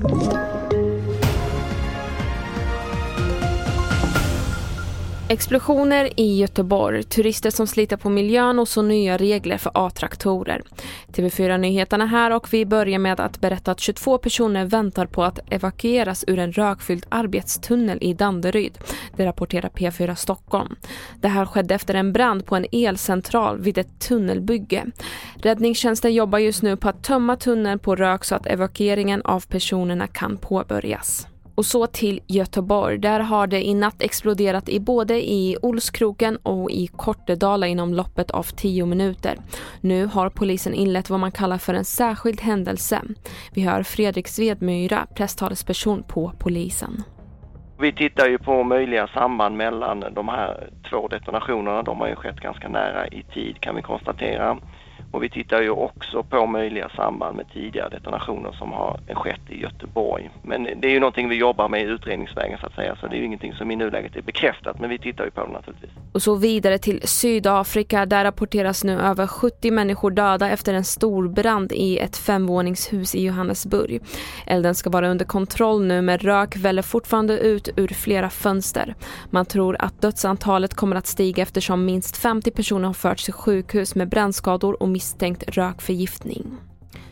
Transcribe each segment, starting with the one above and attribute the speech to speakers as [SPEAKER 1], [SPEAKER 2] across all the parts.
[SPEAKER 1] Thank you. Explosioner i Göteborg, turister som sliter på miljön och så nya regler för A-traktorer. TV4-nyheterna här och vi börjar med att berätta att 22 personer väntar på att evakueras ur en rökfylld arbetstunnel i Danderyd. Det rapporterar P4 Stockholm. Det här skedde efter en brand på en elcentral vid ett tunnelbygge. Räddningstjänsten jobbar just nu på att tömma tunneln på rök så att evakueringen av personerna kan påbörjas. Och så till Göteborg. Där har det i natt exploderat i både i Olskroken och i Kortedala inom loppet av 10 minuter. Nu har polisen inlett vad man kallar för en särskild händelse. Vi hör Fredrik Svedmyra, presstalesperson på polisen.
[SPEAKER 2] Vi tittar ju på möjliga samband mellan de här två detonationerna. De har ju skett ganska nära i tid kan vi konstatera. Och vi tittar ju också på möjliga samband med tidigare detonationer som har skett i Göteborg. Men det är ju någonting vi jobbar med i utredningsvägen så att säga, så det är ju ingenting som i nuläget är bekräftat, men vi tittar ju på det naturligtvis.
[SPEAKER 1] Och så vidare till Sydafrika, där rapporteras nu över 70 människor döda efter en stor brand i ett femvåningshus i Johannesburg. Elden ska vara under kontroll nu men rök väller fortfarande ut ur flera fönster. Man tror att dödsantalet kommer att stiga eftersom minst 50 personer har förts till sjukhus med brännskador och misstänkt rökförgiftning.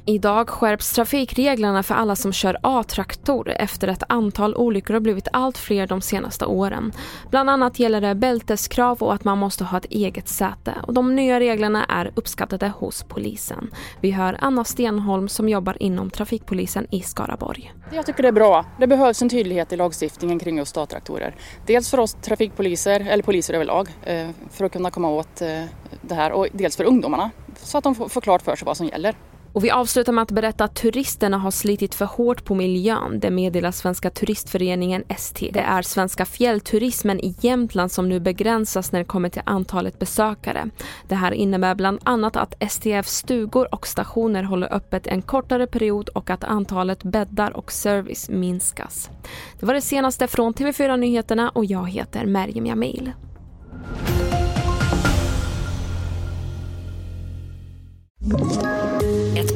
[SPEAKER 1] Idag skärps trafikreglerna för alla som kör A-traktor efter ett antal olyckor har blivit allt fler de senaste åren. Bland annat gäller det bälteskrav och att man måste ha ett eget säte. Och de nya reglerna är uppskattade hos polisen. Vi hör Anna Stenholm som jobbar inom trafikpolisen i Skaraborg.
[SPEAKER 3] Jag tycker det är bra. Det behövs en tydlighet i lagstiftningen kring just A-traktorer. Dels för oss trafikpoliser, eller poliser överlag, eh, för att kunna komma åt eh, det här och dels för ungdomarna så att de får klart för sig vad som gäller.
[SPEAKER 1] Och vi avslutar med att berätta att turisterna har slitit för hårt på miljön. Det meddelar Svenska turistföreningen ST. Det är svenska fjällturismen i Jämtland som nu begränsas när det kommer till antalet besökare. Det här innebär bland annat att STF stugor och stationer håller öppet en kortare period och att antalet bäddar och service minskas. Det var det senaste från TV4 Nyheterna och jag heter Merjem Jamil.